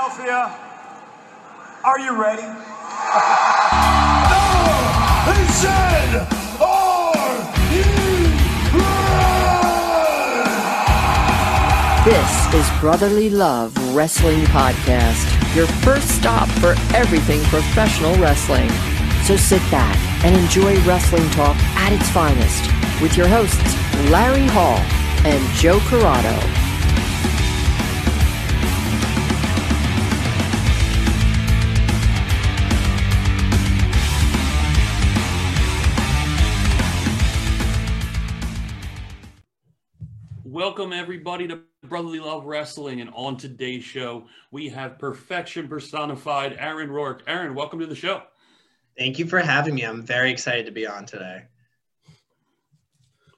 Philadelphia, are you ready? Now, they said, are you ready? This is Brotherly Love Wrestling Podcast, your first stop for everything professional wrestling. So sit back and enjoy wrestling talk at its finest with your hosts, Larry Hall and Joe Corrado. Welcome, everybody, to Brotherly Love Wrestling. And on today's show, we have perfection personified Aaron Rourke. Aaron, welcome to the show. Thank you for having me. I'm very excited to be on today.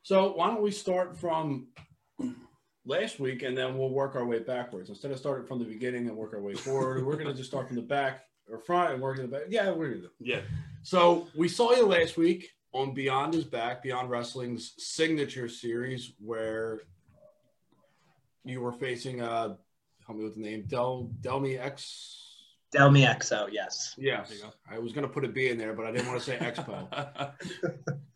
So why don't we start from last week and then we'll work our way backwards instead of starting from the beginning and work our way forward. we're gonna just start from the back or front and work in the back. Yeah, we're gonna do. Yeah. So we saw you last week on Beyond Is Back, Beyond Wrestling's signature series, where you were facing uh help me with the name Del Delmi X. Delmi Exo, yes. Yes, I was gonna put a B in there, but I didn't want to say Expo.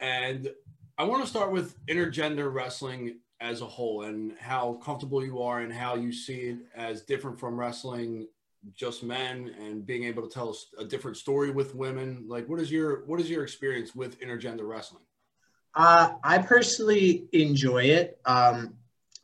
And I want to start with intergender wrestling as a whole and how comfortable you are and how you see it as different from wrestling just men and being able to tell a different story with women. Like, what is your what is your experience with intergender wrestling? Uh, I personally enjoy it. Um,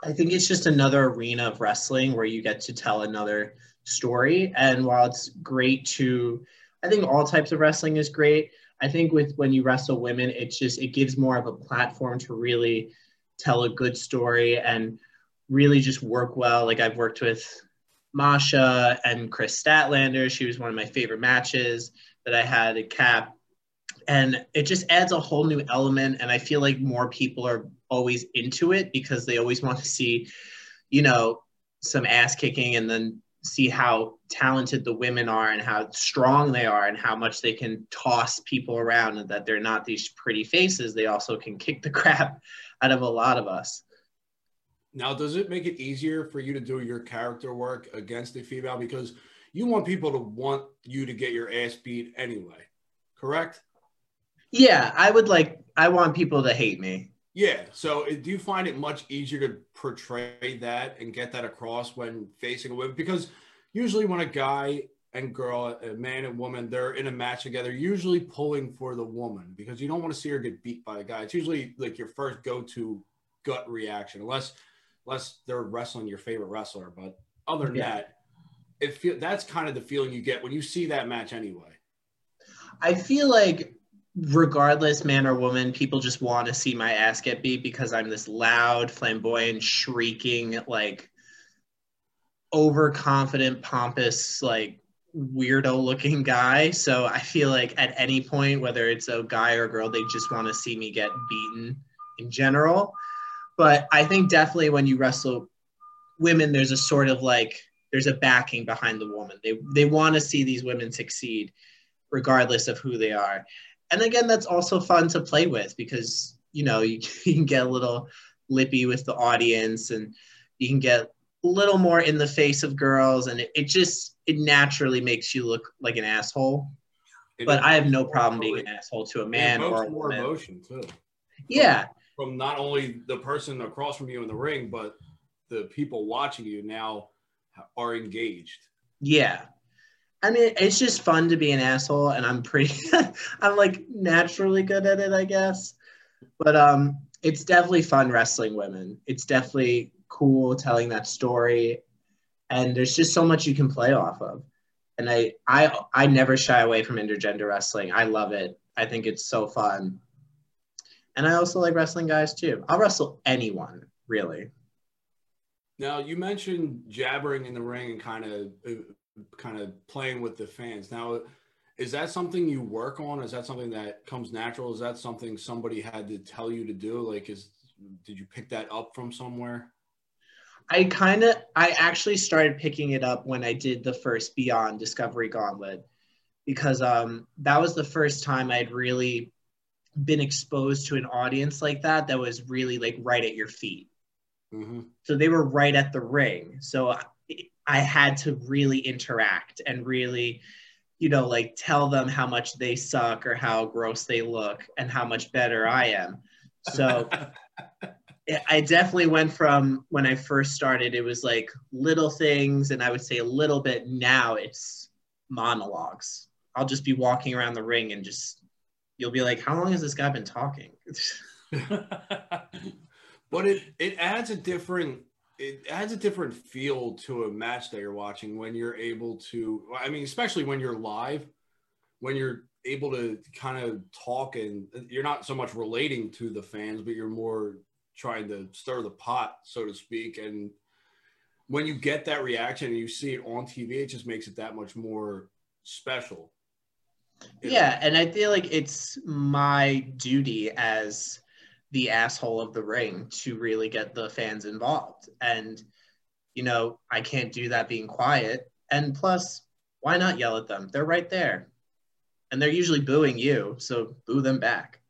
I think it's just another arena of wrestling where you get to tell another story. And while it's great to, I think all types of wrestling is great. I think with when you wrestle women, it's just it gives more of a platform to really tell a good story and really just work well. Like I've worked with Masha and Kris Statlander. She was one of my favorite matches that I had at Cap. And it just adds a whole new element. And I feel like more people are always into it because they always want to see, you know, some ass kicking and then see how talented the women are and how strong they are and how much they can toss people around and that they're not these pretty faces. They also can kick the crap out of a lot of us. Now, does it make it easier for you to do your character work against a female? Because you want people to want you to get your ass beat anyway, correct? yeah i would like i want people to hate me Yeah. So do you find it much easier to portray that and get that across when facing a woman? Because usually when a guy and girl, a man and woman, they're in a match together, usually pulling for the woman because you don't want to see her get beat by a guy. It's usually like your first go-to gut reaction, unless unless they're wrestling your favorite wrestler. But other than Yeah. that, it feel that's kind of the feeling you get when you see that match anyway. i feel like regardless man or woman people just want to see my ass get beat because i'm this loud flamboyant shrieking like overconfident pompous like weirdo looking guy. So i feel like at any point whether it's a guy or a girl they just want to see me get beaten in general. But i think definitely when you wrestle women there's a sort of like there's a backing behind the woman. They they want to see these women succeed regardless of who they are and again that's also fun to play with because you know you, you can get a little lippy with the audience and you can get a little more in the face of girls and it, it just it naturally makes you look like an asshole It but i have no problem being an asshole to a man or a more woman emotion too. yeah from not only the person across from you in the ring, but the people watching you now are engaged. Yeah. I mean, it's just fun to be an asshole, and I'm pretty, I'm like naturally good at it, I guess. But um, it's definitely fun wrestling women. It's definitely cool telling that story, and there's just so much you can play off of. And I, I, I never shy away from intergender wrestling. I love it. I think it's so fun. And I also like wrestling guys too. I'll wrestle anyone, really. Now you mentioned jabbering in the ring and kind of kind of playing with the fans. Now, is that something you work on? Is that something that comes natural? Is that something somebody had to tell you to do? Like, is did you pick that up from somewhere? I kind of, I actually started picking it up when I did the first Beyond Discovery Gauntlet because um, that was the first time I'd really been exposed to an audience like that that was really like right at your feet. Mm-hmm. So they were right at the ring. So I had to really interact and really, you know, like tell them how much they suck or how gross they look and how much better I am. So I definitely went from when I first started, it was like little things, and I would say a little bit. Now it's monologues. I'll just be walking around the ring and just, you'll be like, how long has this guy been talking? but it it adds a different it adds a different feel to a match that you're watching when you're able to i mean especially when you're live when you're able to kind of talk and you're not so much relating to the fans but you're more trying to stir the pot so to speak. And when you get that reaction and you see it on tv it just makes it that much more special. Yeah and i feel like it's my duty as the asshole of the ring to really get the fans involved. And, you know, I can't do that being quiet. And plus, why not yell at them? They're right there. And they're usually booing you, so boo them back.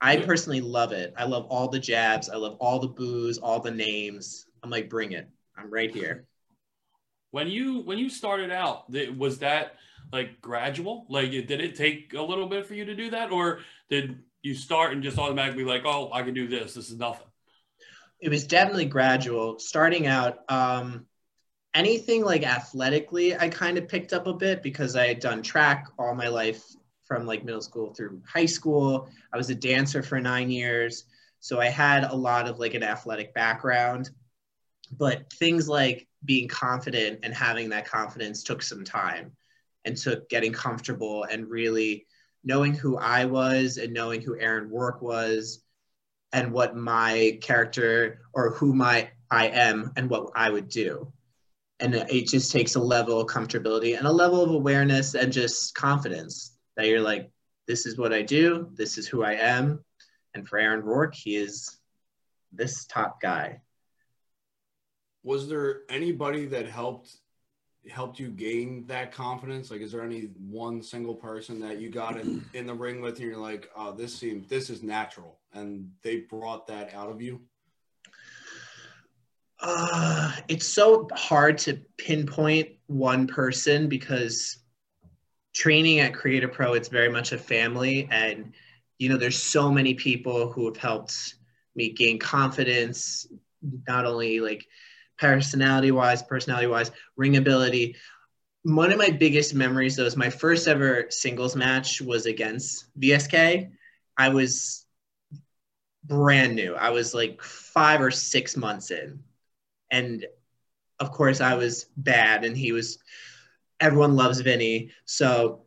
I personally love it. I love all the jabs. I love all the boos, all the names. I'm like, bring it. I'm right here. When you when you started out, was that like gradual? Like, did it take a little bit for you to do that, or did you start and just automatically like, oh, I can do this. This is nothing. It was definitely gradual. Starting out, um, anything like athletically, I kind of picked up a bit because I had done track all my life from like middle school through high school. I was a dancer for nine years. So I had a lot of like an athletic background. But things like being confident and having that confidence took some time and took getting comfortable and really knowing who I was and knowing who Aaron Rourke was and what my character or who my I am and what I would do. And it just takes a level of comfortability and a level of awareness and just confidence that you're like, this is what I do, this is who I am. And for Aaron Rourke, he is this top guy. Was there anybody that helped helped you gain that confidence? Like, is there any one single person that you got in, in the ring with and you're like, oh, this seems, this is natural. And they brought that out of you? Uh, it's so hard to pinpoint one person because training at Create A Pro, it's very much a family. And, you know, there's so many people who have helped me gain confidence, not only like personality wise, personality wise, ring ability. One of my biggest memories, though, is my first ever singles match was against VSK. I was brand new. I was like five or six months in. And of course, I was bad, and he was, everyone loves Vinny. So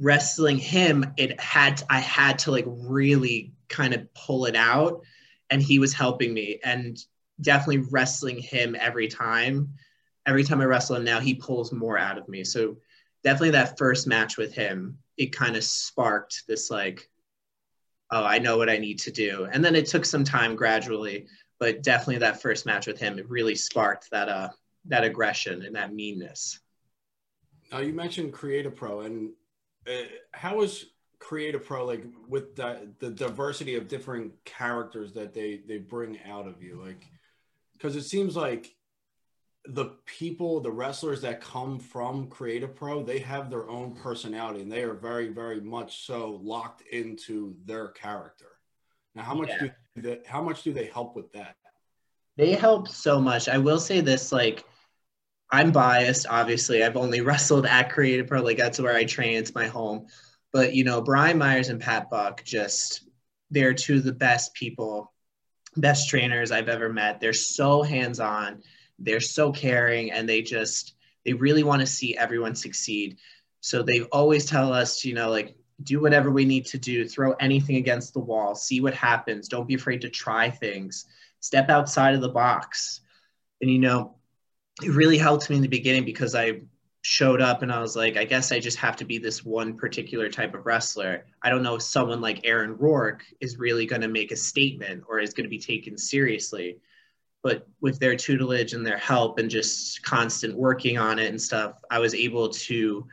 wrestling him, it had, I had to like really kind of pull it out, and he was helping me. And definitely wrestling him every time. Every time I wrestle him now, he pulls more out of me. So definitely that first match with him, it kind of sparked this like, oh, I know what I need to do. And then it took some time gradually, but definitely that first match with him, it really sparked that uh that aggression and that meanness. Now you mentioned Create A Pro, and uh, how is Create A Pro like with the, the diversity of different characters that they they bring out of you? Like, because it seems like the people, the wrestlers that come from Create A Pro, they have their own personality and they are very, very much so locked into their character. Now, how much yeah. do they, how much do they help with that? They help so much. I will say this, like, I'm biased, obviously. I've only wrestled at Create A Pro, like that's where I train. It's my home. But you know, Brian Myers and Pat Buck just they're two of the best people best trainers I've ever met. They're so hands on, they're so caring, and they just, they really want to see everyone succeed. So they always tell us, you know, like, do whatever we need to do, throw anything against the wall, see what happens. Don't be afraid to try things, step outside of the box. And, you know, it really helped me in the beginning because I showed up and I was like, I guess I just have to be this one particular type of wrestler. I don't know if someone like Aaron Rourke is really going to make a statement or is going to be taken seriously. But with their tutelage and their help and just constant working on it and stuff, I was able to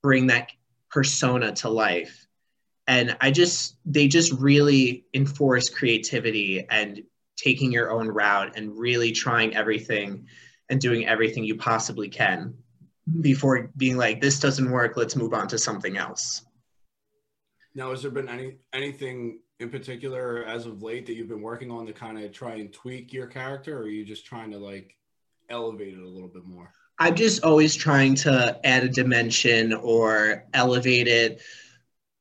bring that persona to life. And I just, they just really enforce creativity and taking your own route and really trying everything and doing everything you possibly can before being like, this doesn't work, let's move on to something else. Now, has there been any anything in particular as of late that you've been working on to kind of try and tweak your character, or are you just trying to like elevate it a little bit more? I'm just always trying to add a dimension or elevate it.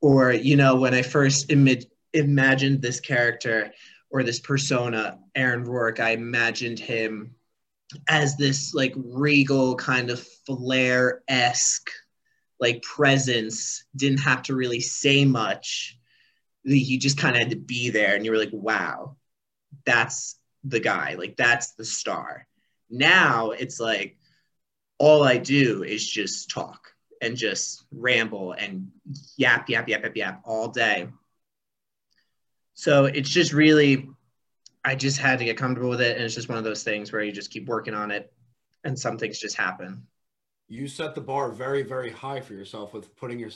Or, you know, when I first Im- imagined this character or this persona, Aaron Rourke, I imagined him as this like regal kind of flair esque like presence, didn't have to really say much. He just kind of had to be there, and you were like, wow, that's the guy, like that's the star. Now it's like all I do is just talk and just ramble and yap, yap, yap, yap, yap all day. So it's just really, I just had to get comfortable with it. And it's just one of those things where you just keep working on it and some things just happen you set the bar very, very high for yourself with putting your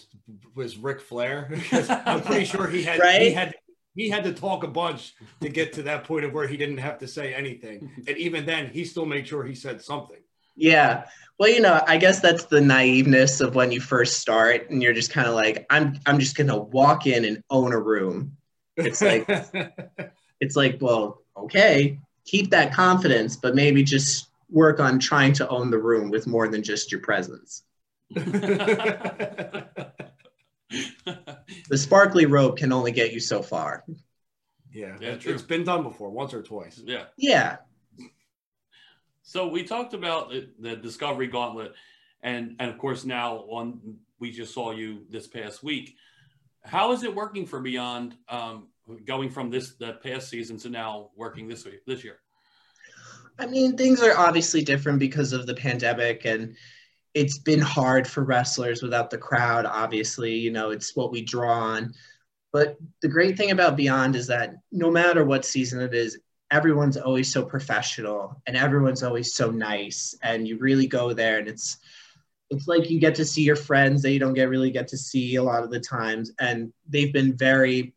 was Ric Flair. I'm pretty sure he had right? he had he had to talk a bunch to get to that point of where he didn't have to say anything, and even then, he still made sure he said something. Yeah. Well, you know, I guess that's the naiveness of when you first start, and you're just kind of like, I'm I'm just gonna walk in and own a room. It's like it's like, well, okay, keep that confidence, but maybe just work on trying to own the room with more than just your presence. the sparkly robe can only get you so far. Yeah, yeah it, has been done before, once or twice. Yeah. Yeah. So we talked about the, the Discovery Gauntlet, and and of course now on we just saw you this past week. How is it working for Beyond? Um, going from this the past season to now working this week this year. I mean, things are obviously different because of the pandemic and it's been hard for wrestlers without the crowd, obviously. You know, it's what we draw on. But the great thing about Beyond is that no matter what season it is, everyone's always so professional and everyone's always so nice. And you really go there and it's it's like you get to see your friends that you don't get really get to see a lot of the times. And they've been very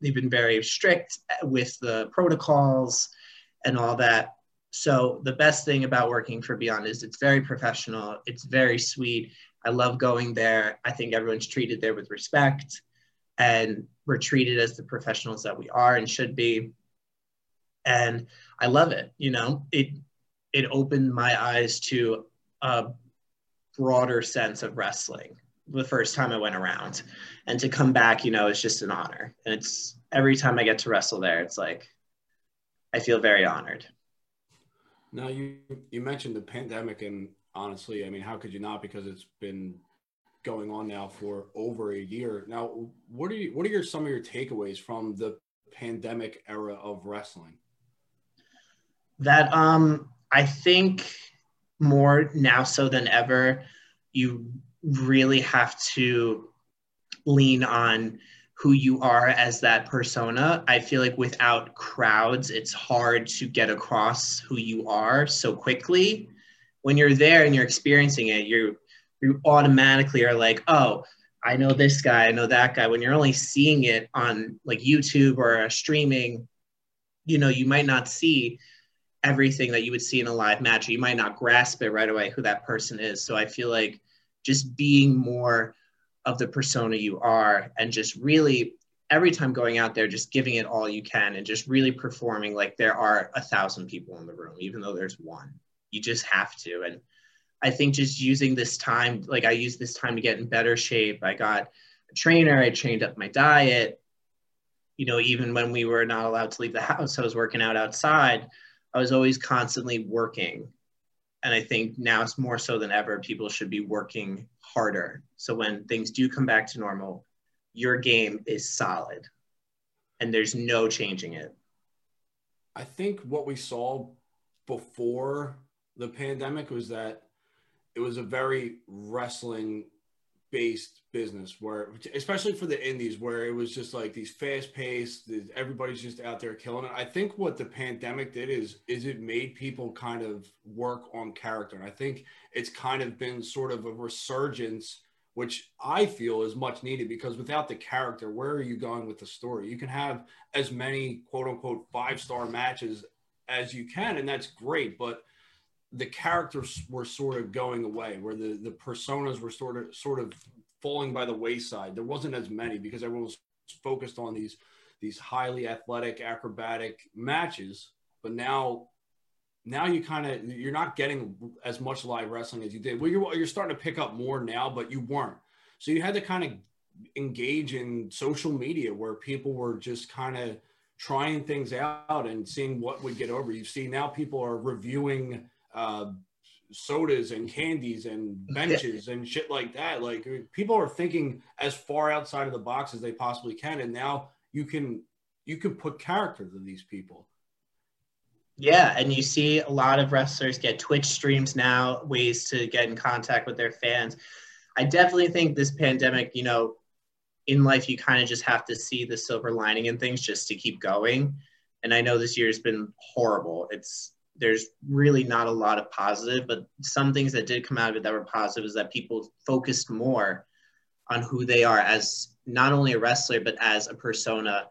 they've been very strict uh, with the protocols and all that so the best thing about working for Beyond is it's very professional. It's very sweet. I love going there. I think everyone's treated there with respect and we're treated as the professionals that we are and should be. And I love it. You know, it it opened my eyes to a broader sense of wrestling the first time I went around. And to come back, you know, it's just an honor. And it's every time I get to wrestle there, it's like I feel very honored. Now you you mentioned the pandemic, and honestly, I mean, how could you not? Because it's been going on now for over a year. Now, what are you, what are your some of your takeaways from the pandemic era of wrestling? That um, I think more now so than ever, you really have to lean on who you are as that persona. I feel like without crowds, it's hard to get across who you are so quickly. When you're there and you're experiencing it, you you automatically are like, oh, I know this guy, I know that guy. When you're only seeing it on like YouTube or streaming, you know, you might not see everything that you would see in a live match. You might not grasp it right away who that person is. So I feel like just being more of the persona you are and just really every time going out there just giving it all you can and just really performing like there are a thousand people in the room even though there's one. You just have to. And i think just using this time like i used this time to get in better shape. I got a trainer i trained up my diet. You know even when we were not allowed to leave the house i was working out outside. I was always constantly working and I think now it's more so than ever, people should be working harder. So when things do come back to normal, your game is solid and there's no changing it. I think what we saw before the pandemic was that it was a very wrestling based business where especially for the indies where it was just like these fast paced everybody's just out there killing it. I think what the pandemic did is is it made people kind of work on character. And i think it's kind of been sort of a resurgence which i feel is much needed because without the character where are you going with the story? You can have as many quote unquote five star matches as you can and that's great. But the characters were sort of going away, where the the personas were sort of sort of falling by the wayside. There wasn't as many because everyone was focused on these these highly athletic acrobatic matches. But now now you kind of you're not getting as much live wrestling as you did. Well, you're you're starting to pick up more now, but you weren't. So you had to kind of engage in social media where people were just kind of trying things out and seeing what would get over. You see now people are reviewing uh, sodas and candies and benches and shit like that. Like people are thinking as far outside of the box as they possibly can, and now you can you can put character to these people. Yeah, and you see a lot of wrestlers get Twitch streams now, ways to get in contact with their fans. I definitely think this pandemic, you know, in life you kind of just have to see the silver lining in things just to keep going. And I know this year has been horrible. It's there's really not a lot of positive, but some things that did come out of it that were positive is that people focused more on who they are as not only a wrestler but as a persona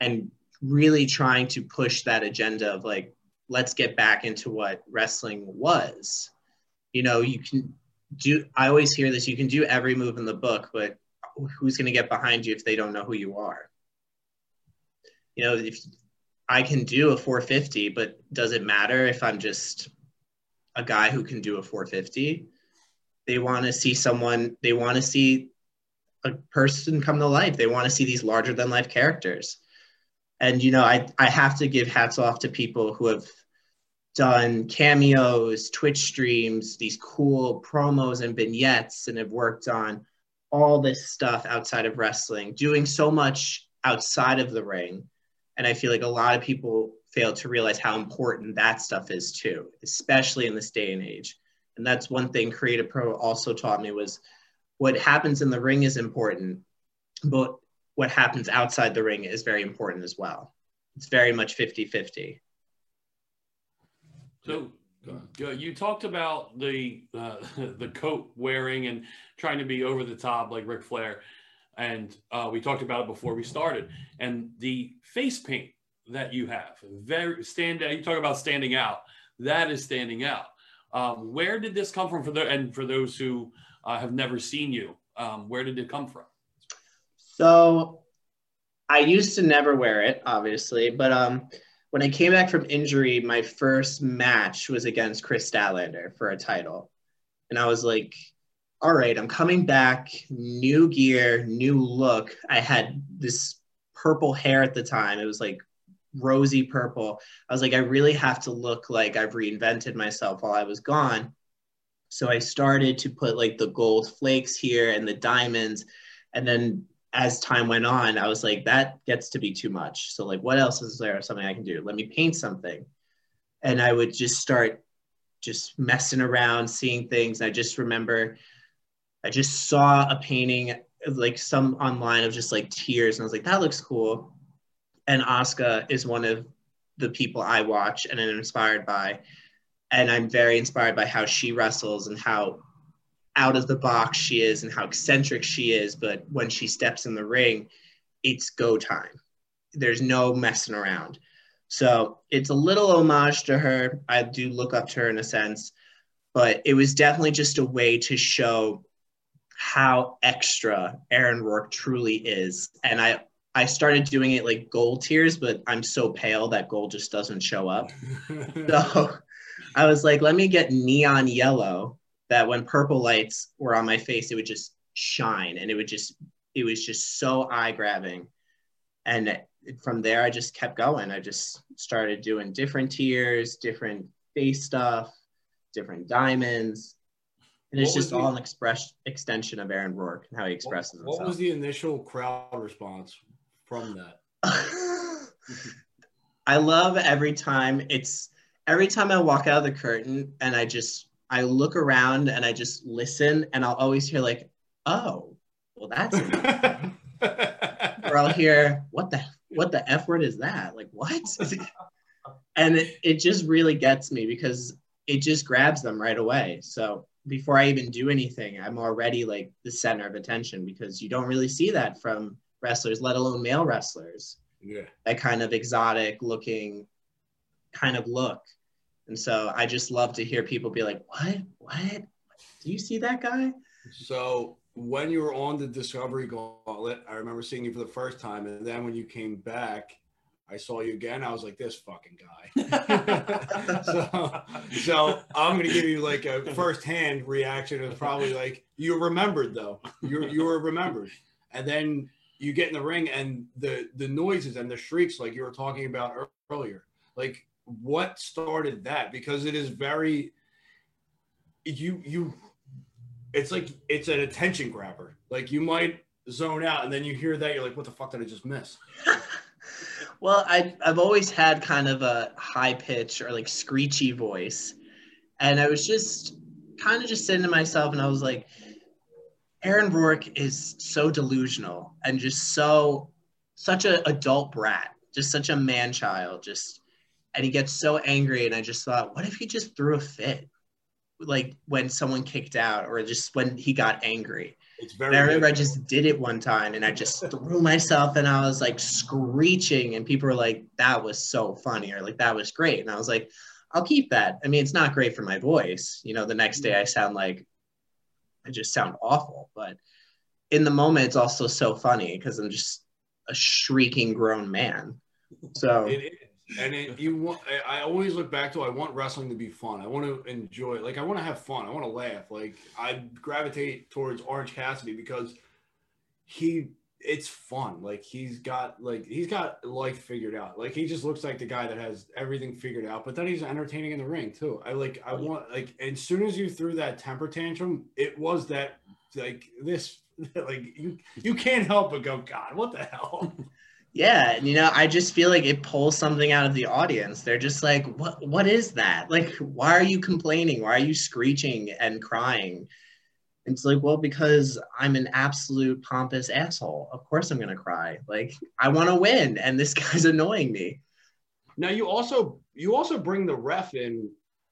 and really trying to push that agenda of like let's get back into what wrestling was. You know, you can do, I always hear this, you can do every move in the book, but who's going to get behind you if they don't know who you are? You know, if I can do a 450, but does it matter if I'm just a guy who can do a 450? They want to see someone, they want to see a person come to life. They want to see these larger than life characters. And, you know, I, I have to give hats off to people who have done cameos, Twitch streams, these cool promos and vignettes, and have worked on all this stuff outside of wrestling, doing so much outside of the ring. And I feel like a lot of people fail to realize how important that stuff is too, especially in this day and age. And that's one thing Create A Pro also taught me was what happens in the ring is important, but what happens outside the ring is very important as well. It's very much 50 50. So you talked about the uh, the coat wearing and trying to be over the top like Ric Flair, and uh, we talked about it before we started. And the face paint that you have, very stand out. You talk about standing out. That is standing out. Um, where did this come from for the and for those who uh, have never seen you? Um, where did it come from? So, I used to never wear it, obviously, but um, when I came back from injury, my first match was against Kris Statlander for a title. And I was like, all right, I'm coming back, new gear, new look. I had this purple hair at the time. It was like rosy purple. I was like, I really have to look like I've reinvented myself while I was gone. So I started to put like the gold flakes here and the diamonds. And then as time went on, I was like, that gets to be too much. So like, what else is there? Something I can do? Let me paint something. And I would just start just messing around, seeing things. I just remember, I just saw a painting like some online of just like tears, and I was like, that looks cool. And Asuka is one of the people I watch and am inspired by. And I'm very inspired by how she wrestles and how out of the box she is and how eccentric she is, but when she steps in the ring, it's go time. There's no messing around. So it's a little homage to her. I do look up to her in a sense, but it was definitely just a way to show how extra Aaron Rourke truly is. And I I started doing it like gold tears, but I'm so pale that gold just doesn't show up. so I was like, let me get neon yellow that when purple lights were on my face, it would just shine and it would just, it was just so eye grabbing. And from there, I just kept going. I just started doing different tears, different face stuff, different diamonds. And it's just all an express extension of Aaron Rourke and how he expresses what, himself. What was the initial crowd response from that? I love every time it's every time I walk out of the curtain and I just I look around and I just listen, and I'll always hear like, "Oh, well, that's." or I'll hear, "What the what the f word is that?" Like what? and it, it just really gets me because it just grabs them right away. So before I even do anything, I'm already like the center of attention because you don't really see that from wrestlers, let alone male wrestlers. Yeah. That kind of exotic looking kind of look And so I just love to hear people be like, "What? What? Do you see that guy?" So when you were on the Discovery Gauntlet, I remember seeing you for the first time, and then when you came back, I saw you again. I was like, "This fucking guy." so, so I'm gonna give you like a firsthand reaction. It's probably like you remembered though. You you were remembered, and then you get in the ring and the the noises and the shrieks like you were talking about earlier. Like what started that? Because it is very you you it's like it's an attention grabber. Like you might zone out and then you hear that you're like, what the fuck did I just miss? well, I I've always had kind of a high pitch or like screechy voice. And I was just kind of just saying to myself and I was like, Aaron Rourke is so delusional and just so such an adult brat, just such a man child, just and he gets so angry and I just thought, what if he just threw a fit? Like when someone kicked out or just when he got angry. It's very. And I remember I just did it one time and I just threw myself and I was like screeching and people were like, "That was so funny" or like "That was great," and I was like, "I'll keep that." I mean, it's not great for my voice. You know, the next day I sound like I just sound awful, but in the moment it's also so funny because I'm just a shrieking grown man. So it and it, you want i always look back to i want wrestling to be fun. I want to enjoy like i want to have fun. I want to laugh. Like i gravitate towards orange cassidy because he it's fun. Like he's got like he's got life figured out. Like he just looks like the guy that has everything figured out but then he's entertaining in the ring too. I like i want like as soon as you threw that temper tantrum it was that like this like you you can't help but go god what the hell Yeah, and you know, I just feel like it pulls something out of the audience. They're just like, "What? What is that? Like, why are you complaining? Why are you screeching and crying?" It's like, well, because I'm an absolute pompous asshole. Of course, I'm gonna cry. Like, I want to win, and this guy's annoying me. Now, you also you also bring the ref in.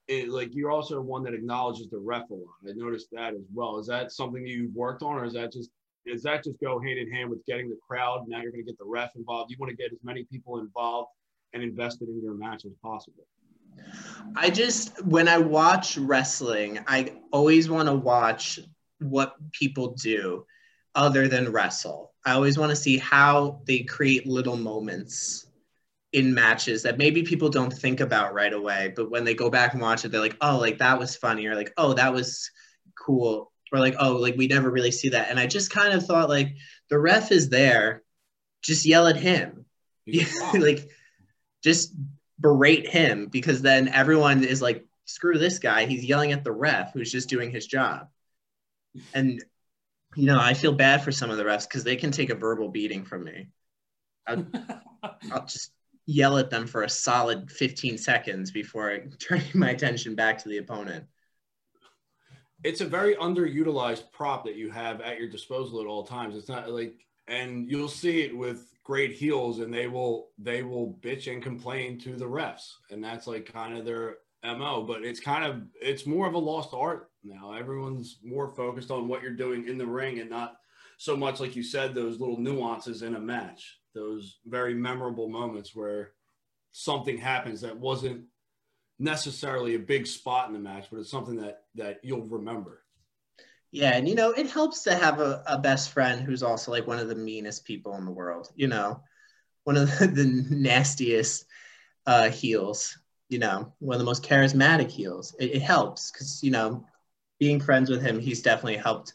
It, like you're also one that acknowledges the ref a lot. I noticed that as well. Is that something you've worked on, or is that just does that just go hand in hand with getting the crowd? Now you're going to get the ref involved. You want to get as many people involved and invested in your match as possible. I just, when I watch wrestling, I always want to watch what people do other than wrestle. I always want to see how they create little moments in matches that maybe people don't think about right away, but when they go back and watch it, they're like, oh, like that was funny, or like, oh, that was cool or like oh like we never really see that. And i just kind of thought like the ref is there. Just yell at him. Like just berate him because then everyone is like screw this guy. He's yelling at the ref who's just doing his job. And you know i feel bad for some of the refs because they can take a verbal beating from me. I'll, I'll just yell at them for a solid 15 seconds before turning my attention back to the opponent it's a very underutilized prop that you have at your disposal at all times. It's not like, and you'll see it with great heels, and they will they will bitch and complain to the refs, and that's like kind of their mo. But it's kind of it's more of a lost art now. Everyone's more focused on what you're doing in the ring, and not so much like you said those little nuances in a match, those very memorable moments where something happens that wasn't necessarily a big spot in the match, but it's something that that you'll remember. Yeah, and you know, it helps to have a, a best friend who's also like one of the meanest people in the world, you know, one of the, the nastiest uh, heels, you know, one of the most charismatic heels. It, it helps because, you know, being friends with him, he's definitely helped,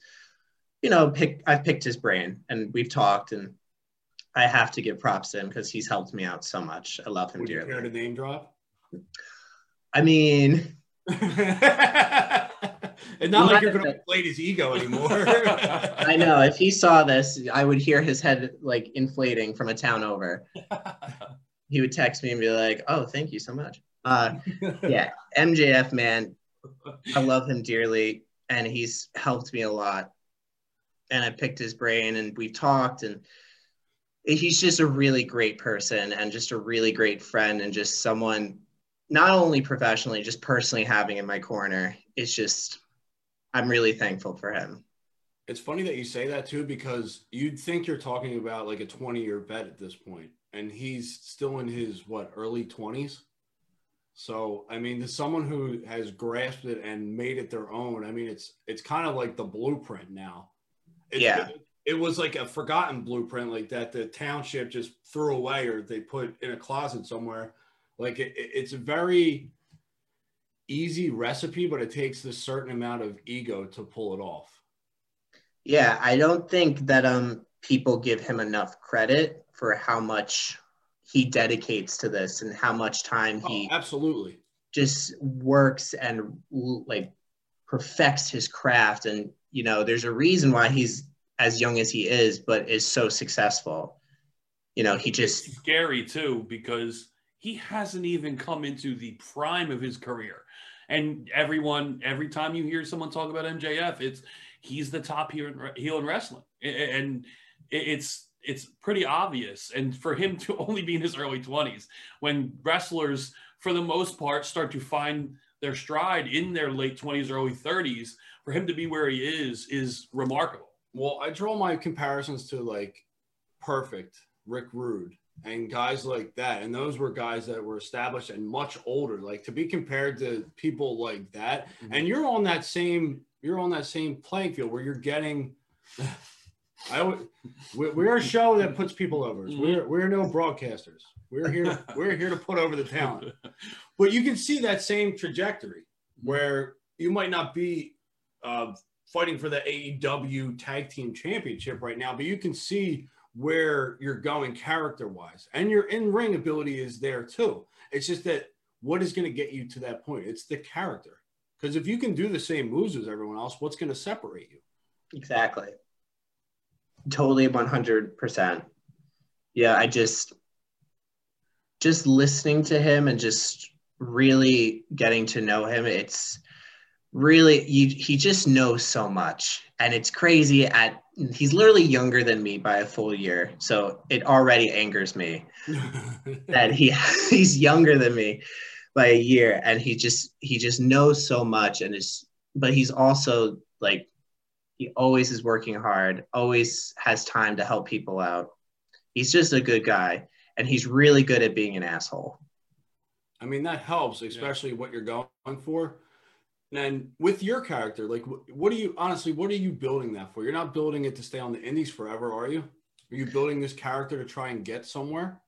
you know, pick, I've picked his brain and we've talked and I have to give props to him because he's helped me out so much. I love him Would dearly. You care to name drop? I mean, it's not like you're going to inflate his ego anymore. I know. If he saw this, I would hear his head like inflating from a town over. He would text me and be like, "Oh, thank you so much." Uh, yeah, MJF man, I love him dearly, and he's helped me a lot. And I picked his brain, and we talked, and he's just a really great person, and just a really great friend, and just someone not only professionally, just personally having in my corner, it's just, I'm really thankful for him. It's funny that you say that too, because you'd think you're talking about like a 20 year vet at this point, and he's still in his what early 20s. So I mean, to someone who has grasped it and made it their own, I mean, it's it's kind of like the blueprint now. It's, Yeah. It, it was like a forgotten blueprint, like that the township just threw away or they put in a closet somewhere. Like it, it- it's a very easy recipe, but it takes a certain amount of ego to pull it off. Yeah, I don't think that um people give him enough credit for how much he dedicates to this and how much time Oh, he absolutely. just works and like perfects his craft and you know there's a reason why he's as young as he is but is so successful you know he just It's scary too because he hasn't even come into the prime of his career. And everyone, every time you hear someone talk about MJF, it's he's the top heel in, heel in wrestling, and it's it's pretty obvious. And for him to only be in his early twenties, when wrestlers, for the most part, start to find their stride in their late twenties, early thirties, for him to be where he is is remarkable. Well, I draw my comparisons to like Perfect, Rick Rude, and guys like that. And those were guys that were established and much older. Like to be compared to people like that, mm-hmm. and you're on that same you're on that same playing field where you're getting. I would, we- we're a show that puts people over. We're mm-hmm. we're no broadcasters. We're here we're here to put over the talent. But you can see that same trajectory mm-hmm. where you might not be uh, fighting for the AEW Tag Team Championship right now, but you can see where you're going character wise, and your in ring ability is there too. It's just that what is going to get you to that point? It's the character. Because if you can do the same moves as everyone else, what's going to separate you? exactly totally 100% yeah i just just listening to him and just really getting to know him it's really you, he just knows so much and it's crazy at he's literally younger than me by a full year so it already angers me that he he's younger than me by a year and he just he just knows so much and is but he's also like he always is working hard always has time to help people out. He's just a good guy and he's really good at being an asshole. I mean, that helps, especially what you're going for. And with your character, like, what are you honestly? What are you building that for? You're not building it to stay on the Indies forever, are you? Are you building this character to try and get somewhere?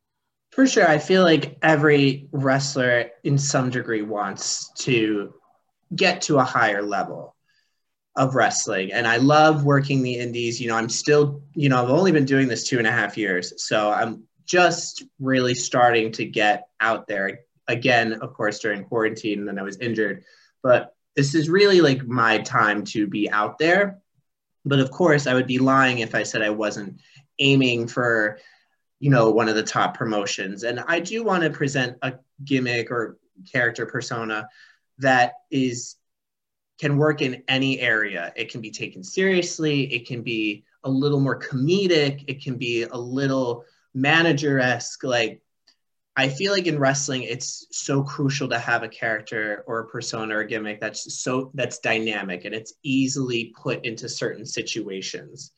For sure. I feel like every wrestler in some degree wants to get to a higher level of wrestling. And I love working the indies. You know, I'm still, you know, I've only been doing this two and a half years. So I'm just really starting to get out there again, of course, during quarantine, and then I was injured. But this is really like my time to be out there. But of course, I would be lying if I said I wasn't aiming for you know one of the top promotions. And i do want to present a gimmick or character persona that is can work in any area. It can be taken seriously. It can be a little more comedic. It can be a little manager-esque like i feel like in wrestling it's so crucial to have a character or a persona or a gimmick that's so that's dynamic and it's easily put into certain situations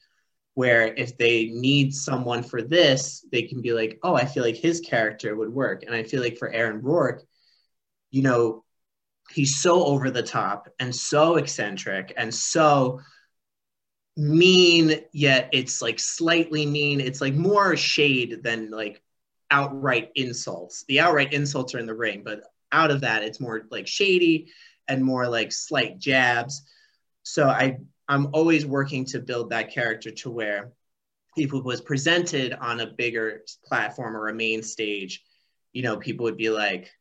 where if they need someone for this, they can be like, oh, I feel like his character would work. And I feel like for Aaron Rourke, you know, he's so over the top and so eccentric and so mean, yet it's like slightly mean. It's like more shade than like outright insults. The outright insults are in the ring, but out of that, it's more like shady and more like slight jabs. So I I'm always working to build that character to where if it was presented on a bigger platform or a main stage, you know, people would be like,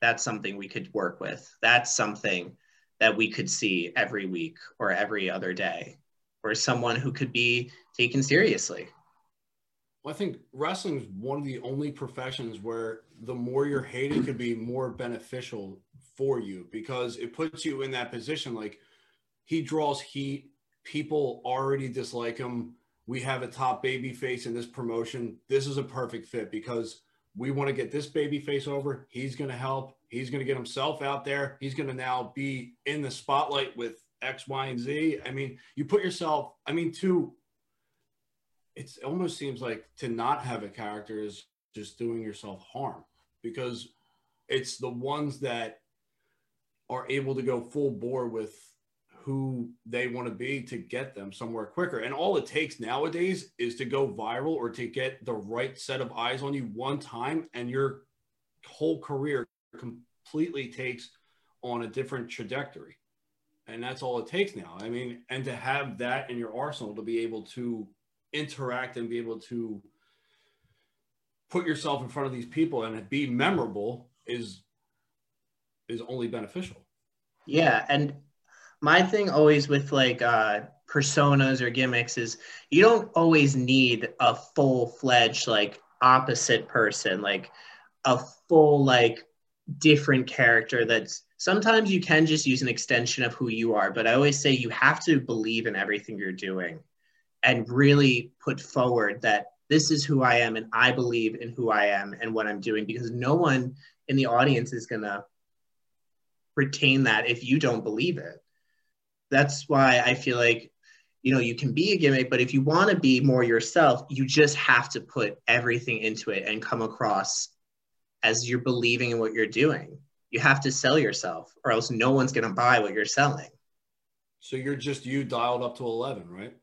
that's something we could work with. That's something that we could see every week or every other day, or someone who could be taken seriously. Well, I think wrestling is one of the only professions where the more you're hated could be more beneficial for you because it puts you in that position. Like he draws heat, people already dislike him. We have a top baby face in this promotion. This is a perfect fit because we want to get this baby face over. He's going to help. He's going to get himself out there. He's going to now be in the spotlight with X, Y, and Z. I mean, you put yourself, I mean, to it almost seems like to not have a character is just doing yourself harm because it's the ones that are able to go full bore with who they want to be to get them somewhere quicker. And all it takes nowadays is to go viral or to get the right set of eyes on you one time, and your whole career completely takes on a different trajectory. And that's all it takes now. I mean, and to have that in your arsenal to be able to interact and be able to put yourself in front of these people and be memorable is is only beneficial. Yeah, and my thing always with like uh personas or gimmicks is you don't always need a full-fledged like opposite person, like a full like different character that's sometimes you can just use an extension of who you are, but I always say you have to believe in everything you're doing and really put forward that this is who I am and I believe in who I am and what I'm doing because no one in the audience is going to retain that if you don't believe it. That's why I feel like you know you can be a gimmick but if you want to be more yourself you just have to put everything into it and come across as you're believing in what you're doing you have to sell yourself or else no one's going to buy what you're selling So you're just you dialed up to 11, right?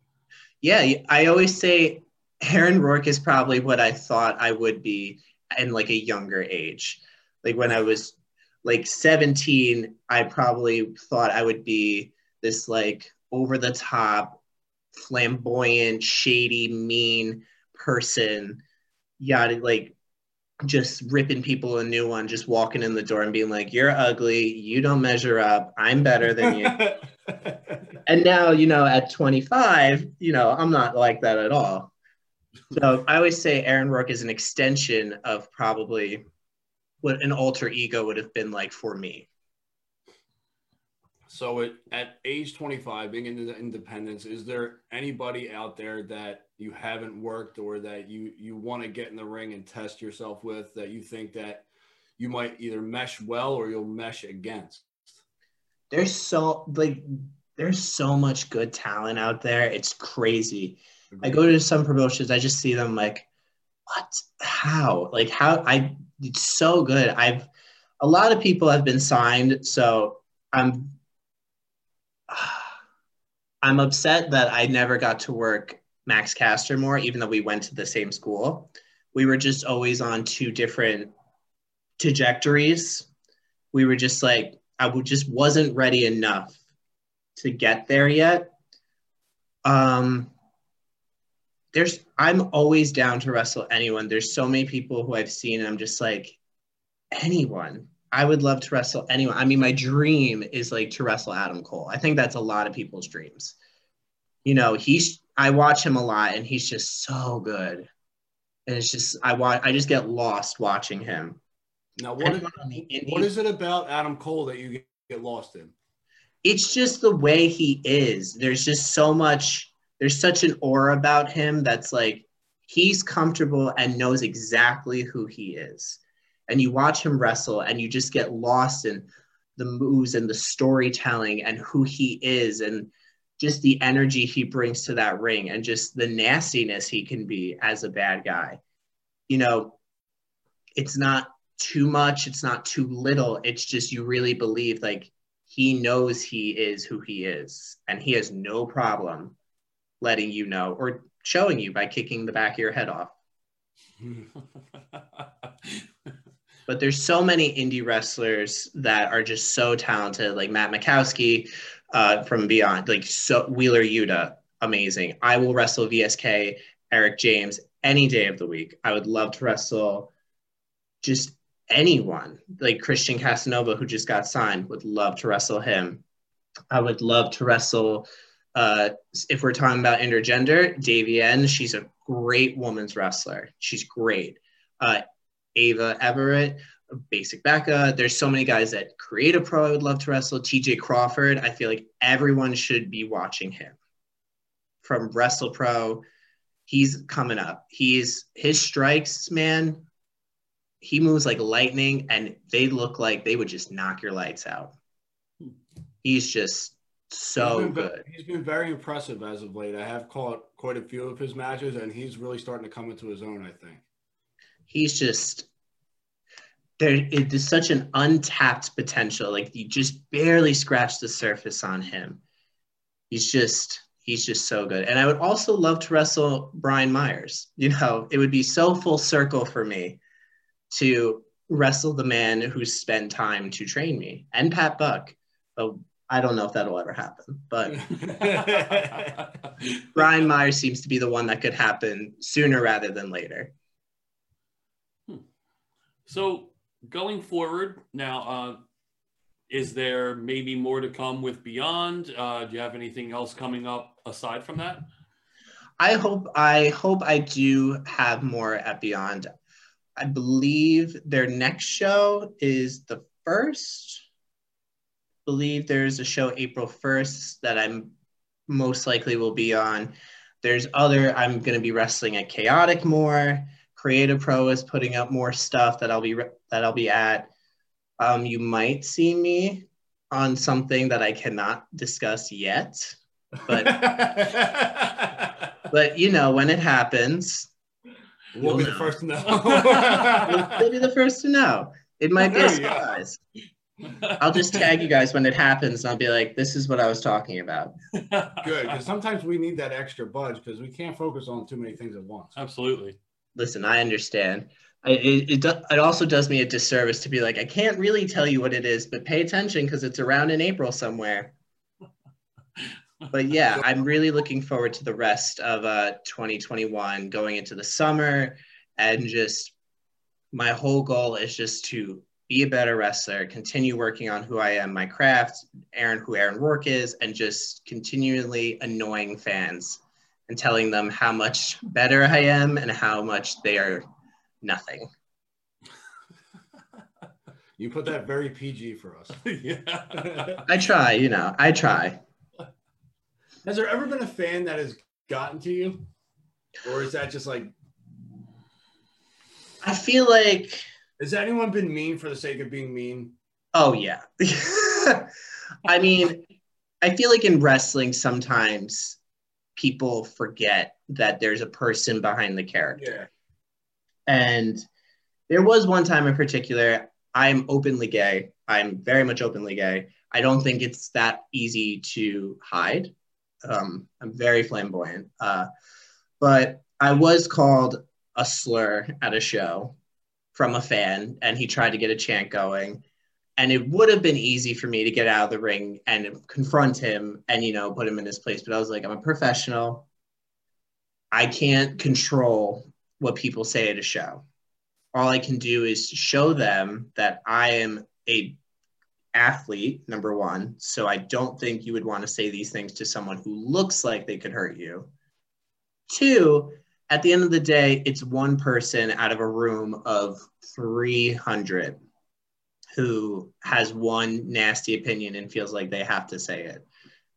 Yeah i always say aaron rourke is probably what i thought i would be in like a younger age. Like when i was like 17 i probably thought i would be this like over the top flamboyant shady mean person. Yada like just ripping people a new one just walking in the door and being like you're ugly. You don't measure up. I'm better than you and now you know at 25 you know i'm not like that at all so i always say aaron rourke is an extension of probably what an alter ego would have been like for me so at, at age 25, being in the independence, is there anybody out there that you haven't worked or that you you want to get in the ring and test yourself with that you think that you might either mesh well or you'll mesh against? There's so like there's so much good talent out there. It's crazy. I mm-hmm. go to some promotions i just see them like what? How? Like how? I it's so good. I've a lot of people have been signed so i'm i'm upset that i never got to work max caster more even though we went to the same school. We were just always on two different trajectories. We were just like i just wasn't ready enough to get there yet. Um there's i'm always down to wrestle anyone. There's so many people who i've seen and i'm just like anyone. I would love to wrestle anyone. I mean my dream is like to wrestle adam cole. I think that's a lot of people's dreams. You know he's i watch him a lot and he's just so good. And it's just i watch i just get lost watching him Now, what, Anyone on the indie- what is it about Adam Cole that you get lost in? it's just the way he is. There's just so much, there's such an aura about him that's like he's comfortable and knows exactly who he is. And you watch him wrestle and you just get lost in the moves and the storytelling and who he is and just the energy he brings to that ring and just the nastiness he can be as a bad guy. You know, it's not too much, it's not too little. It's just you really believe like he knows he is who he is and he has no problem letting you know or showing you by kicking the back of your head off but there's so many indie wrestlers that are just so talented like matt makowski uh, from beyond like so wheeler yuta amazing i will wrestle vsk eric james any day of the week i would love to wrestle just anyone like christian casanova who just got signed would love to wrestle him. I would love to wrestle uh, if we're talking about intergender davienne she's a great women's wrestler. She's great. Uh, ava everett basic becca. There's so many guys at Create A Pro i would love to wrestle. Tj crawford. I feel like everyone should be watching him. From wrestle pro he's coming up. He's his strikes man he moves like lightning and they look like they would just knock your lights out. Hmm. He's just so He's been good. He's been very impressive as of late. I have caught quite a few of his matches, and he's really starting to come into his own. I think. He's just there it is such an untapped potential. Like you just barely scratch the surface on him. He's just he's just so good. And I would also love to wrestle Brian Myers. You know, it would be so full circle for me to wrestle the man who spent time to train me and Pat Buck. But I don't know if that'll ever happen. But Brian Meyer seems to be the one that could happen sooner rather than later. So going forward now, uh, is there maybe more to come with Beyond? Uh, do you have anything else coming up aside from that? I hope I hope I do have more at Beyond. I believe their next show is the first. I believe there's a show April 1st that I'm most likely will be on. There's other I'm going to be wrestling at Chaotic more. Create A Pro is putting up more stuff that I'll be that I'll be at. Um, you might see me on something that I cannot discuss yet, but but you know when it happens, We'll be the first to know. you'll be the first to know. It might be a There you go. surprise. I'll just tag you guys when it happens, and I'll be like, "This is what I was talking about." Good, because sometimes we need that extra budge because we can't focus on too many things at once. Absolutely. Listen, I understand. I, it, it, do- it also does me a disservice to be like, I can't really tell you what it is, but pay attention because it's around in April somewhere. But yeah, I'm really looking forward to the rest of uh, 2021 going into the summer and just my whole goal is just to be a better wrestler, continue working on who I am, my craft, Aaron, who Aaron Rourke is, and just continually annoying fans and telling them how much better I am and how much they are nothing. You put that very PG for us. yeah. I try, you know, I try. Has there ever been a fan that has gotten to you? Or is that just like, I feel like, has anyone been mean for the sake of being mean? oh, yeah. I mean, I feel like in wrestling, sometimes people forget that there's a person behind the character. Yeah. And there was one time in particular, I'm openly gay. I'm very much openly gay. I don't think it's that easy to hide. Um, I'm very flamboyant. Uh, but I was called a slur at a show from a fan, and he tried to get a chant going. And it would have been easy for me to get out of the ring and confront him and, you know, put him in his place. But I was like, I'm a professional. I can't control what people say at a show. All I can do is show them that I am a athlete, number one. So I don't think you would want to say these things to someone who looks like they could hurt you. Two, at the end of the day, it's one person out of a room of 300 who has one nasty opinion and feels like they have to say it.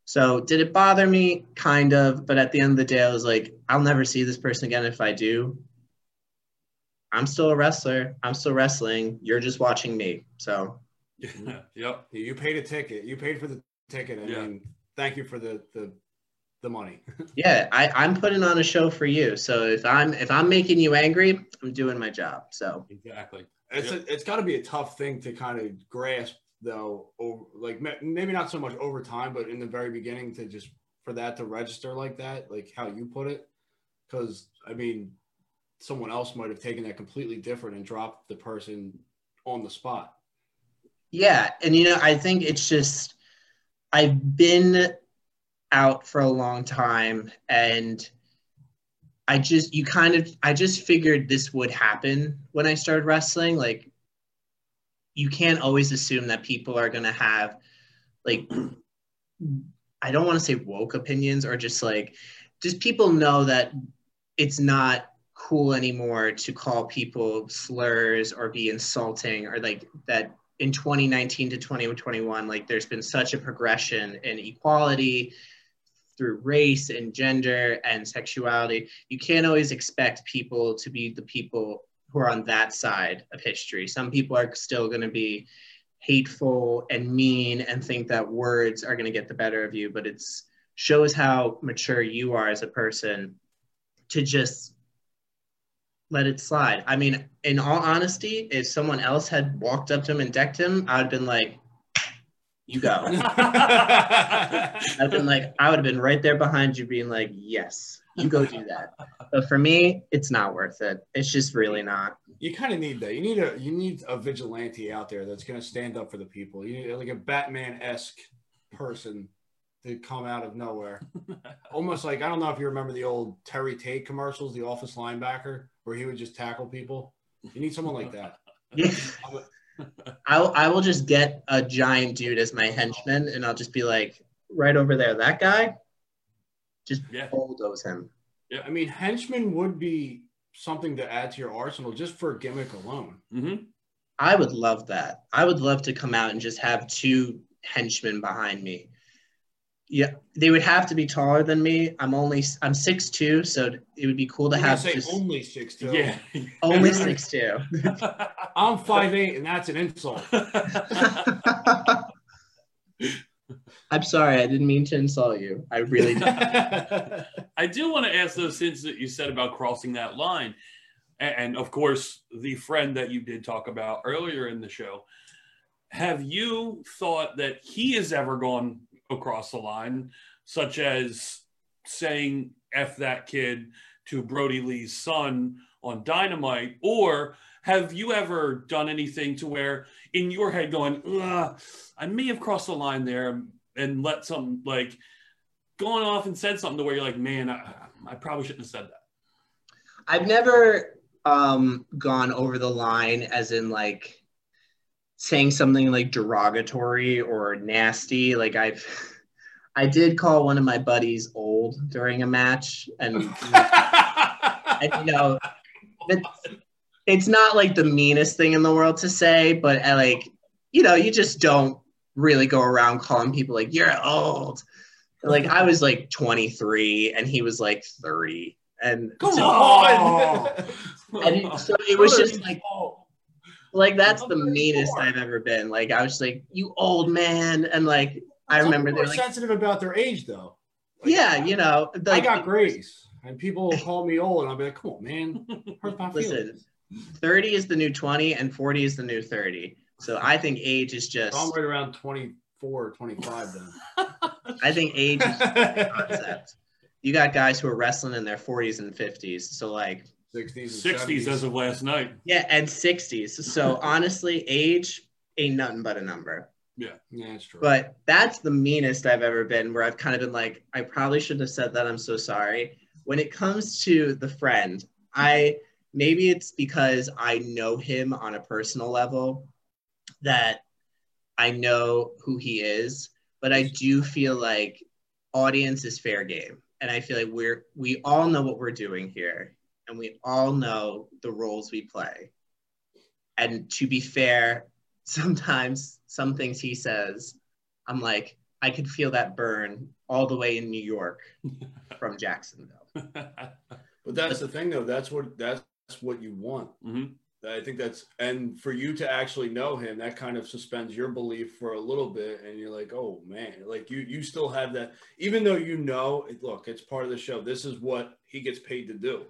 So did it bother me? Kind of. But at the end of the day, I was like, I'll never see this person again if I do. I'm still a wrestler. I'm still wrestling. You're just watching me. So Mm-hmm. yep. You paid a ticket. You paid for the ticket. I Yeah. mean, thank you for the the, the money. yeah, I, I'm putting on a show for you. So if I'm if I'm making you angry, I'm doing my job. So Exactly. It's Yep. a, it's got to be a tough thing to kind of grasp, though. Over, like maybe not so much over time, but in the very beginning, to just for that to register like that, like how you put it, because I mean, someone else might have taken that completely different and dropped the person on the spot. Yeah, and you know, I think it's just I've been out for a long time and I just you kind of I just figured this would happen when I started wrestling like you can't always assume that people are going to have like I don't want to say woke opinions or just like just people know that it's not cool anymore to call people slurs or be insulting or like that in 2019 to 2021 like there's been such a progression in equality through race and gender and sexuality. You can't always expect people to be the people who are on that side of history. Some people are still going to be hateful and mean and think that words are going to get the better of you but it's shows how mature you are as a person to just let it slide. I mean, in all honesty, if someone else had walked up to him and decked him, I would have been like, "You go." I've been like, I would have been right there behind you, being like, "Yes, you go do that." But for me, it's not worth it. It's just really not. you kind of need that. You need a you need a vigilante out there that's going to stand up for the people. You need like a Batman esque person to come out of nowhere. Almost like I don't know if you remember the old Terry Tate commercials, the office linebacker, where he would just tackle people. You need someone like that. I'll, I will just get a giant dude as my henchman, and I'll just be like, right over there, that guy. Just Yeah. bulldoze him. Yeah, I mean, henchman would be something to add to your arsenal just for a gimmick alone. hmm I would love that. I would love to come out and just have two henchmen behind me. Yeah, they would have to be taller than me. I'm only I'm six two, so it would be cool to have say just only six two. Yeah. only six two. I'm five eight, and that's an insult. I'm sorry, I didn't mean to insult you. I really did. I do want to ask those things that you said about crossing that line. And, and of course, the friend that you did talk about earlier in the show. Have you thought that he has ever gone across the line, such as saying F that kid to Brodie Lee's son on Dynamite? Or have you ever done anything to where in your head going, I may have crossed the line there and let something like gone off and said something to where you're like, man, I, I probably shouldn't have said that. I've never um gone over the line as in like saying something like derogatory or nasty. Like I've I did call one of my buddies old during a match and, and you know it's, it's not like the meanest thing in the world to say, but I like you know, you just don't really go around calling people like you're old. Like I was like 23 and he was like 30 and Come so- on. and so it was just like oh. Like that's the meanest I've ever been. Like I was like, you old man, and like I Some remember they're like, sensitive about their age, though. Like, yeah, you know, I got grace, and people will call me old, and I'll be like, "Come on, man, hurt my Listen, feelings." 30 is the new 20 and 40 is the new 30. So I think age is just I'm right around 24 or 25 then. I think age is a concept. You got guys who are wrestling in their 40s and 50s. So like 60s, and 60s as of last night. yeah, and 60s. So honestly, age ain't nothing but a number. Yeah, that's true. But that's the meanest I've ever been, where I've kind of been like, I probably shouldn't have said that. I'm so sorry. When it comes to the friend, I maybe it's because I know him on a personal level that I know who he is, but I do feel like audience is fair game. And I feel like we're we all know what we're doing here and we all know the roles we play. And to be fair, sometimes some things he says, I'm like, I could feel that burn all the way in New York from Jacksonville. But that's the thing, though. That's what that's what you want. hmm I think that's and for you to actually know him, that kind of suspends your belief for a little bit, and you're like, oh man, like you you still have that, even though you know, look, it's part of the show. This is what he gets paid to do.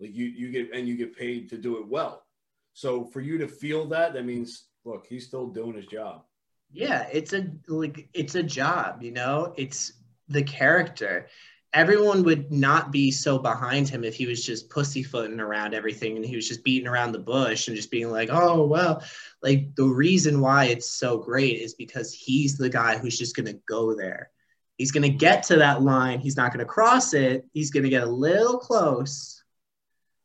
Like you you get and you get paid to do it well. So for you to feel that, that means look, he's still doing his job. Yeah, it's a like it's a job, you know? It's the character. Everyone would not be so behind him if he was just pussyfooting around everything and he was just beating around the bush and just being like, "Oh, well." Like the reason why it's so great is because he's the guy who's just to go there. He's to get to that line, he's not to cross it. He's to get a little close.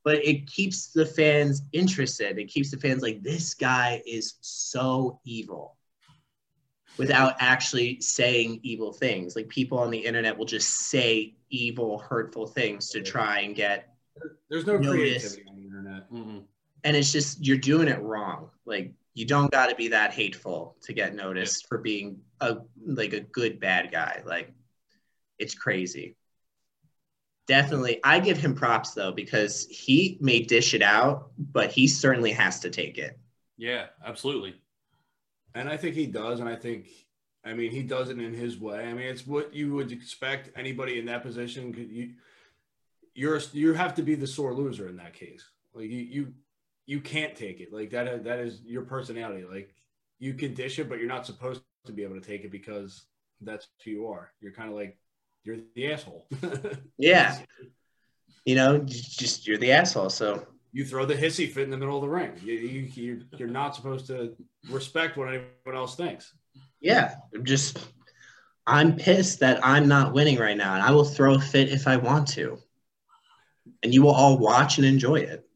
But it keeps the fans interested. It keeps the fans like this guy is so evil without actually saying evil things. Like people on the internet will just say evil, hurtful things to try and get, There's no Notice. creativity on the internet. hmm and it's just you're doing it wrong. Like you don't got to be that hateful to get noticed for being a like a good bad guy. Like it's crazy. Definitely, I give him props though because he may dish it out, but he certainly has to take it. Yeah, absolutely. And I think he does. And I think, I mean, he does it in his way. I mean, it's what you would expect anybody in that position. You, you're you have to be the sore loser in that case. Like you you you can't take it. Like that that is your personality. Like you can dish it, but you're not supposed to be able to take it because that's who you are. You're kind of like you're the asshole. Yeah. You know, just you're the asshole. So you throw the hissy fit in the middle of the ring. You, you, you you're not supposed to respect what anyone else thinks. yeah, I'm just I'm pissed that I'm not winning right now, and I will throw a fit if I want to. And you will all watch and enjoy it.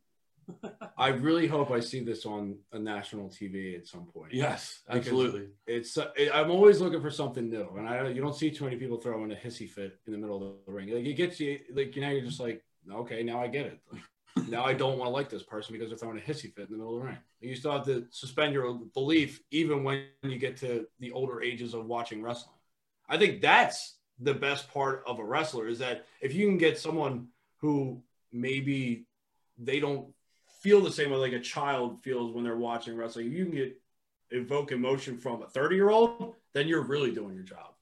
I really hope I see this on a national TV at some point. Yes, absolutely. It's uh, it, I'm always looking for something new, and I you don't see too many people throwing a hissy fit in the middle of the ring. Like it gets you like you know you're just like okay now I get it. Like, now I don't want to like this person because they're throwing a hissy fit in the middle of the ring. You still have to suspend your belief even when you get to the older ages of watching wrestling. I think that's the best part of a wrestler is that if you can get someone who maybe they don't feel the same way like a child feels when they're watching wrestling, if you can get evoke emotion from a 30 year old, then you're really doing your job.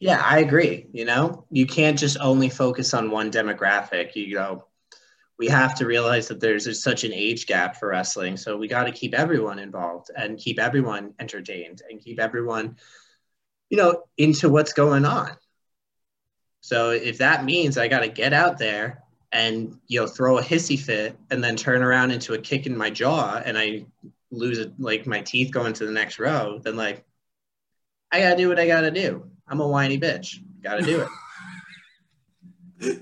Yeah, I agree. You know, you can't just only focus on one demographic. You know, we have to realize that there's, there's such an age gap for wrestling. So we got to keep everyone involved and keep everyone entertained and keep everyone, you know, into what's going on. So if that means I got to get out there and, you know, throw a hissy fit and then turn around into a kick in my jaw and I lose it, like my teeth go into the next row, then like, I got to do what I got to do. I'm a whiny bitch. Got to do it.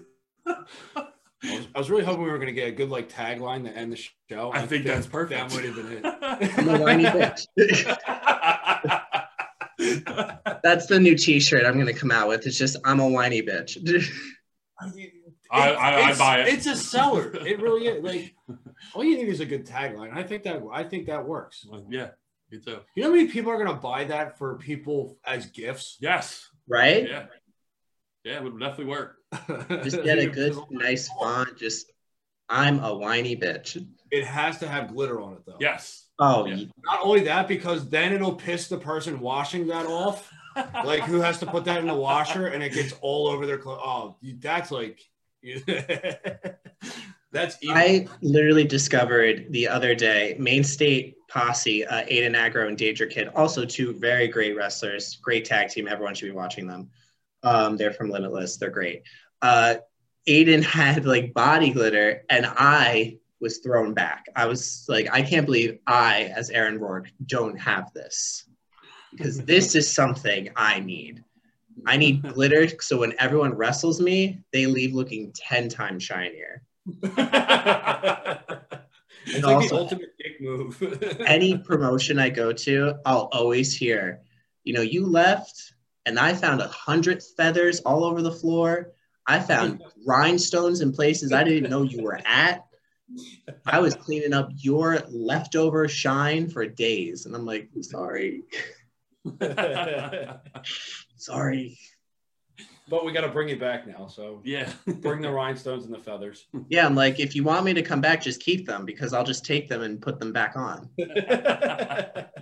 I was, I was really hoping we were going to get a good like tagline to end the show. I think that's perfect. That would have been it. I'm a whiny bitch. That's the new T-shirt I'm gonna come out with. It's just I'm a whiny bitch. I- I- I It's- buy it. It's a seller. It really is. Like all you need is a good tagline. I think that I think that works. yeah, me too. You know how many people are going to buy that for people as gifts? Yes. right? Yeah. Yeah, it would definitely work. Just get a good, nice font. Just I'm a whiny bitch. It has to have glitter on it though. Yes. Oh, Yeah. Not only that, because then it'll piss the person washing that off. like who has to put that in the washer and it gets all over their clothes. Oh, that's like that's evil. I literally discovered the other day Maine State Posse, uh, Aiden Aggro and Danger Kid, also two very great wrestlers, great tag team. Everyone should be watching them. Um, they're from Limitless. They're great. Uh, Aiden had like body glitter, and I was thrown back. I was like, I can't believe I, as Aaron Rourke, don't have this because this is something I need. I need glitter so when everyone wrestles me, they leave looking 10 times shinier. it's like also- the ultimate dick move. any promotion I go to, I'll always hear, you know, you left and I found a hundred feathers all over the floor. I found rhinestones in places I didn't know you were at. I was cleaning up your leftover shine for days. And I'm like, sorry, sorry. but we got to bring it back now. So yeah. bring the rhinestones and the feathers. Yeah, I'm like, if you want me to come back, just keep them because I'll just take them and put them back on.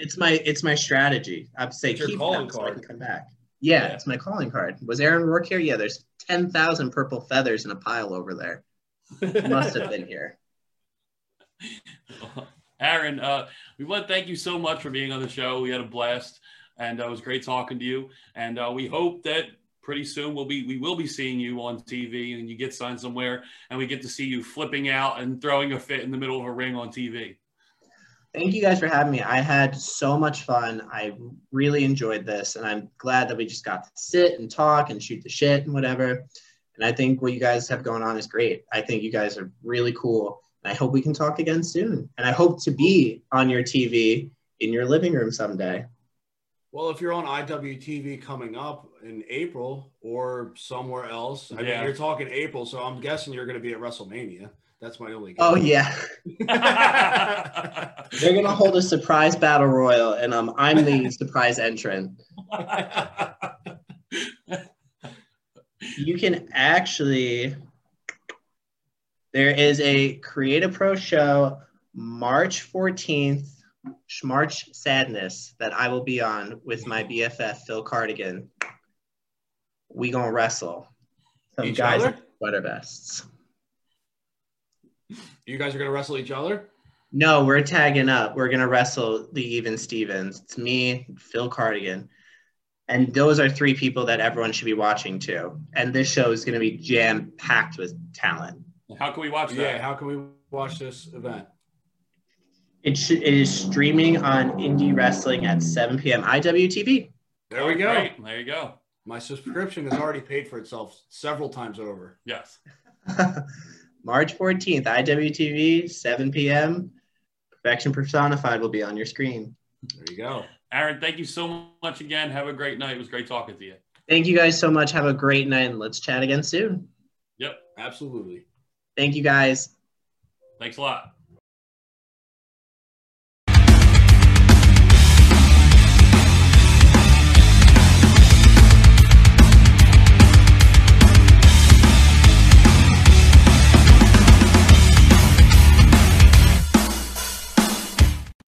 It's my it's my strategy. I'd say It's keep calling them so I can come back. Yeah, Yeah. it's my calling card. Was Aaron Rourke here? Yeah, there's ten thousand purple feathers in a pile over there. Must have been here. Aaron, uh, we want to thank you so much for being on the show. We had a blast, and uh, it was great talking to you. And uh, we hope that pretty soon we'll be we will be seeing you on TV, and you get signed somewhere, and we get to see you flipping out and throwing a fit in the middle of a ring on TV. Thank you guys for having me. I had so much fun. I really enjoyed this, and I'm glad that we just got to sit and talk and shoot the shit and whatever. And I think what you guys have going on is great. I think you guys are really cool. And I hope we can talk again soon. And I hope to be on your TV in your living room someday. Well, if you're on IWTV coming up in April or somewhere else, I Yeah. mean, you're talking April, so I'm guessing you're going to be at WrestleMania. That's my only. Guess. Oh yeah, they're gonna hold a surprise battle royal, and um, I'm the surprise entrant. You can actually. There is a Creative Pro show March 14th, March Sadness, that I will be on with my BFF Phil Cardigan. We gonna wrestle some Each guys other? in sweater vests. You guys are gonna wrestle each other. No, we're tagging up. We're gonna wrestle the Even Stevens. It's me, Phil Cardigan. And those are three people that everyone should be watching too. And this show is gonna be jam packed with talent. How can we watch that? Yeah. How can we watch this event? It, sh- it is streaming on Indie Wrestling at 7 p.m. IWTV. There we go. Great. There you go. My subscription has already paid for itself several times over. Yes. March 14th, IWTV, 7 p.m. Perfection Personified will be on your screen. There you go. Aaron, thank you so much again. Have a great night. It was great talking to you. Thank you guys so much. Have a great night and let's chat again soon. Yep. Absolutely. Thank you guys. Thanks a lot.